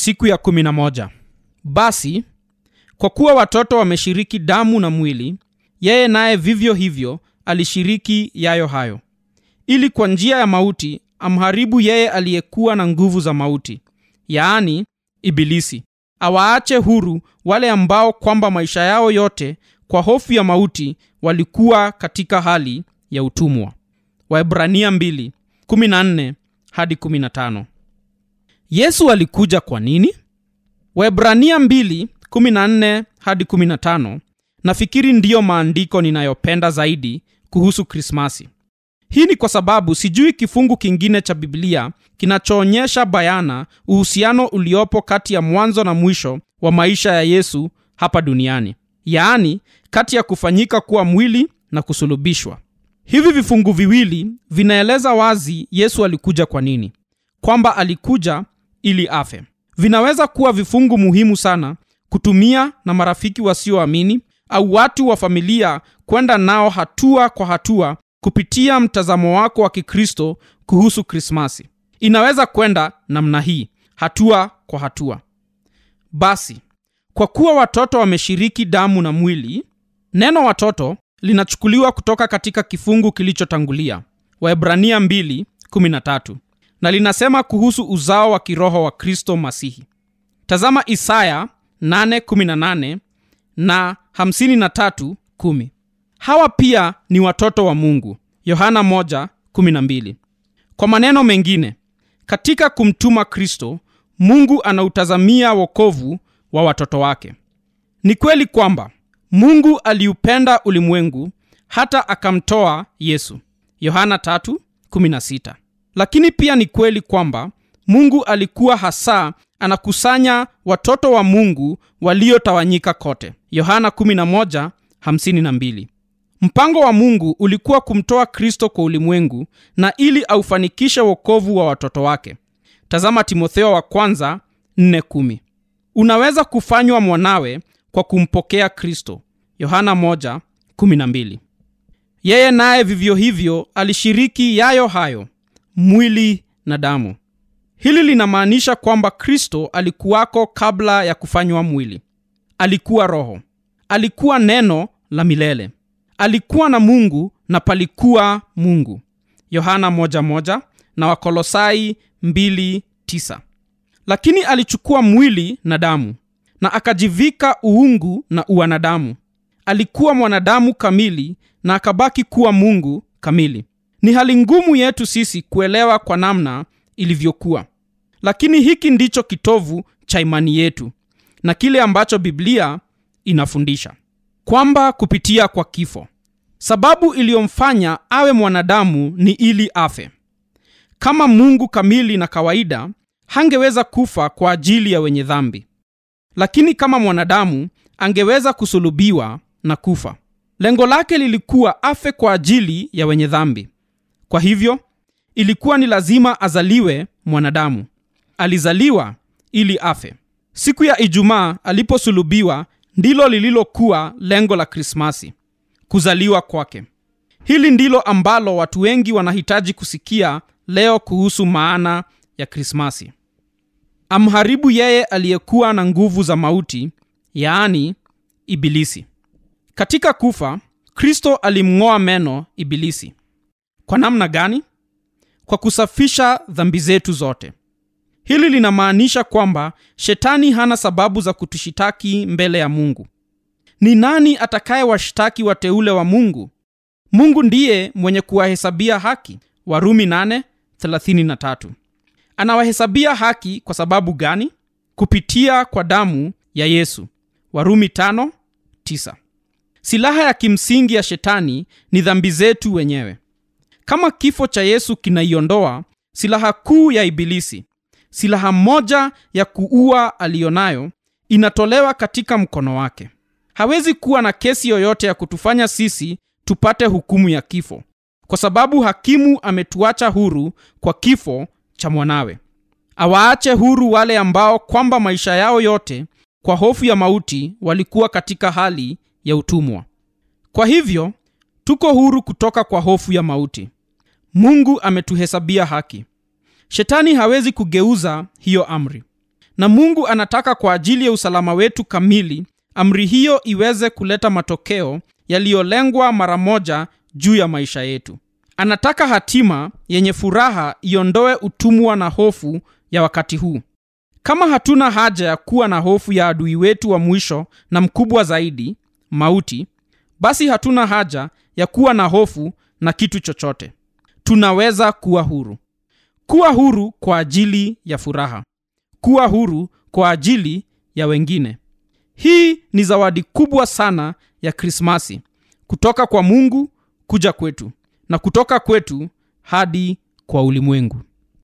siku ya kumi na moja. basi kwa kuwa watoto wameshiriki damu na mwili yeye naye vivyo hivyo alishiriki yayo hayo ili kwa njia ya mauti amharibu yeye aliyekuwa na nguvu za mauti yaani ibilisi awaache huru wale ambao kwamba maisha yao yote kwa hofu ya mauti walikuwa katika hali ya utumwa waibrania 2 14 hadi 15 yesu alikuja kwa nini? Webrania 214 hadi 15 nafikiri ndiyo maandiko ninayopenda zaidi kuhusu krismasi. Hii ni kwa sababu sijui kifungu kingine cha biblia kinachoonyesha bayana uhusiano uliopo kati ya mwanzo na mwisho wa maisha ya yesu hapa duniani. Yaani kati ya kufanyika kuwa mwili na kusulubishwa. Hivi vifungu viwili vinaeleza wazi yesu alikuja kwa nini. Kwamba alikuja ili afe. Vinaweza kuwa vifungu muhimu sana kutumia na marafiki wasioamini au watu wa familia kwenda nao hatua kwa hatua kupitia mtazamo wako wa kikristo kuhusu krismasi. Inaweza kwenda namna hii hatua kwa hatua. Basi kwa kuwa watoto wameshiriki damu na mwili neno watoto linachukuliwa kutoka katika kifungu kilichotangulia waibrania 213 na linasema kuhusu uzao wa kiroho wa kristo masihi. Tazama isaya 818 na 53:10 hawa pia ni watoto wa mungu. Yohana 1:12 kwa maneno mengine katika kumtuma kristo mungu anautazamia wokovu wa watoto wake. Ni kweli kwamba mungu aliupenda ulimwengu hata akamtoa yesu. Yohana 3:16 lakini pia ni kweli kwamba mungu alikuwa hasa anakusanya watoto wa mungu waliotawanyika kote. Yohana 11:52 mpango wa mungu ulikuwa kumtoa kristo kwa ulimwengu na ili aufanikishe wokovu wa watoto wake. Tazama timotheo wa kwanza 4:10 unaweza kufanywa mwanawe kwa kumpokea kristo. Yohana 1:12 yeye naye vivyo hivyo alishiriki yayo hayo mwili na damu. Hili linamaanisha kwamba kristo alikuwako kabla ya kufanywa mwili. Alikuwa roho. Alikuwa neno la milele. Alikuwa na mungu na palikuwa mungu. Yohana 11 na wakolosai 2:9 lakini alichukua mwili na damu na akajivika uungu na uwanadamu. Alikuwa mwanadamu kamili na akabaki kuwa mungu kamili ni hali ngumu yetu sisi kuelewa kwa namna ilivyokuwa. Lakini hiki ndicho kitovu cha imani yetu na kile ambacho biblia inafundisha. Kwamba kupitia kwa kifo sababu iliyomfanya awe mwanadamu ni ili afe. Kama mungu kamili na kawaida hangeweza kufa kwa ajili ya wenye dhambi. Lakini kama mwanadamu angeweza kusulubiwa na kufa. Lengo lake lilikuwa afe kwa ajili ya wenye dhambi kwa hivyo ilikuwa ni lazima azaliwe mwanadamu. Alizaliwa ili afe. Siku ya ijumaa aliposulubiwa ndilo lililokuwa lengo la krismasi kuzaliwa kwake. Hili ndilo ambalo watu wengi wanahitaji kusikia leo kuhusu maana ya krismasi. Amharibu yeye aliyekuwa na nguvu za mauti yaani ibilisi. Katika kufa kristo alimng'oa meno ibilisi kwa namna gani? Kwa kusafisha dhambi zetu zote. Hili linamaanisha kwamba shetani hana sababu za kutushitaki mbele ya mungu. Ni nani atakayewashtaki wateule wa mungu? Mungu ndiye mwenye kuwahesabia haki. Warumi 8:33 anawahesabia haki kwa sababu gani? Kupitia kwa damu ya yesu. Warumi 5:9 silaha ya kimsingi ya shetani ni dhambi zetu wenyewe kama kifo cha yesu kinaiondoa silaha kuu ya ibilisi silaha moja ya kuua aliyonayo inatolewa katika mkono wake. Hawezi kuwa na kesi yoyote ya kutufanya sisi tupate hukumu ya kifo kwa sababu hakimu ametuacha huru kwa kifo cha mwanawe. Awaache huru wale ambao kwamba maisha yao yote kwa hofu ya mauti walikuwa katika hali ya utumwa. Kwa hivyo tuko huru kutoka kwa hofu ya mauti mungu ametuhesabia haki. Shetani hawezi kugeuza hiyo amri. Na mungu anataka kwa ajili ya usalama wetu kamili amri hiyo iweze kuleta matokeo yaliyolengwa mara moja juu ya maisha yetu. Anataka hatima yenye furaha iondoe utumwa na hofu ya wakati huu. Kama hatuna haja ya kuwa na hofu ya adui wetu wa mwisho na mkubwa zaidi mauti basi hatuna haja ya kuwa na hofu na kitu chochote tunaweza kuwa huru. Kuwa huru kwa ajili ya furaha. Kuwa huru kwa ajili ya wengine. Hii ni zawadi kubwa sana ya krismasi. Kutoka kwa mungu kuja kwetu na kutoka kwetu hadi kwa ulimwengu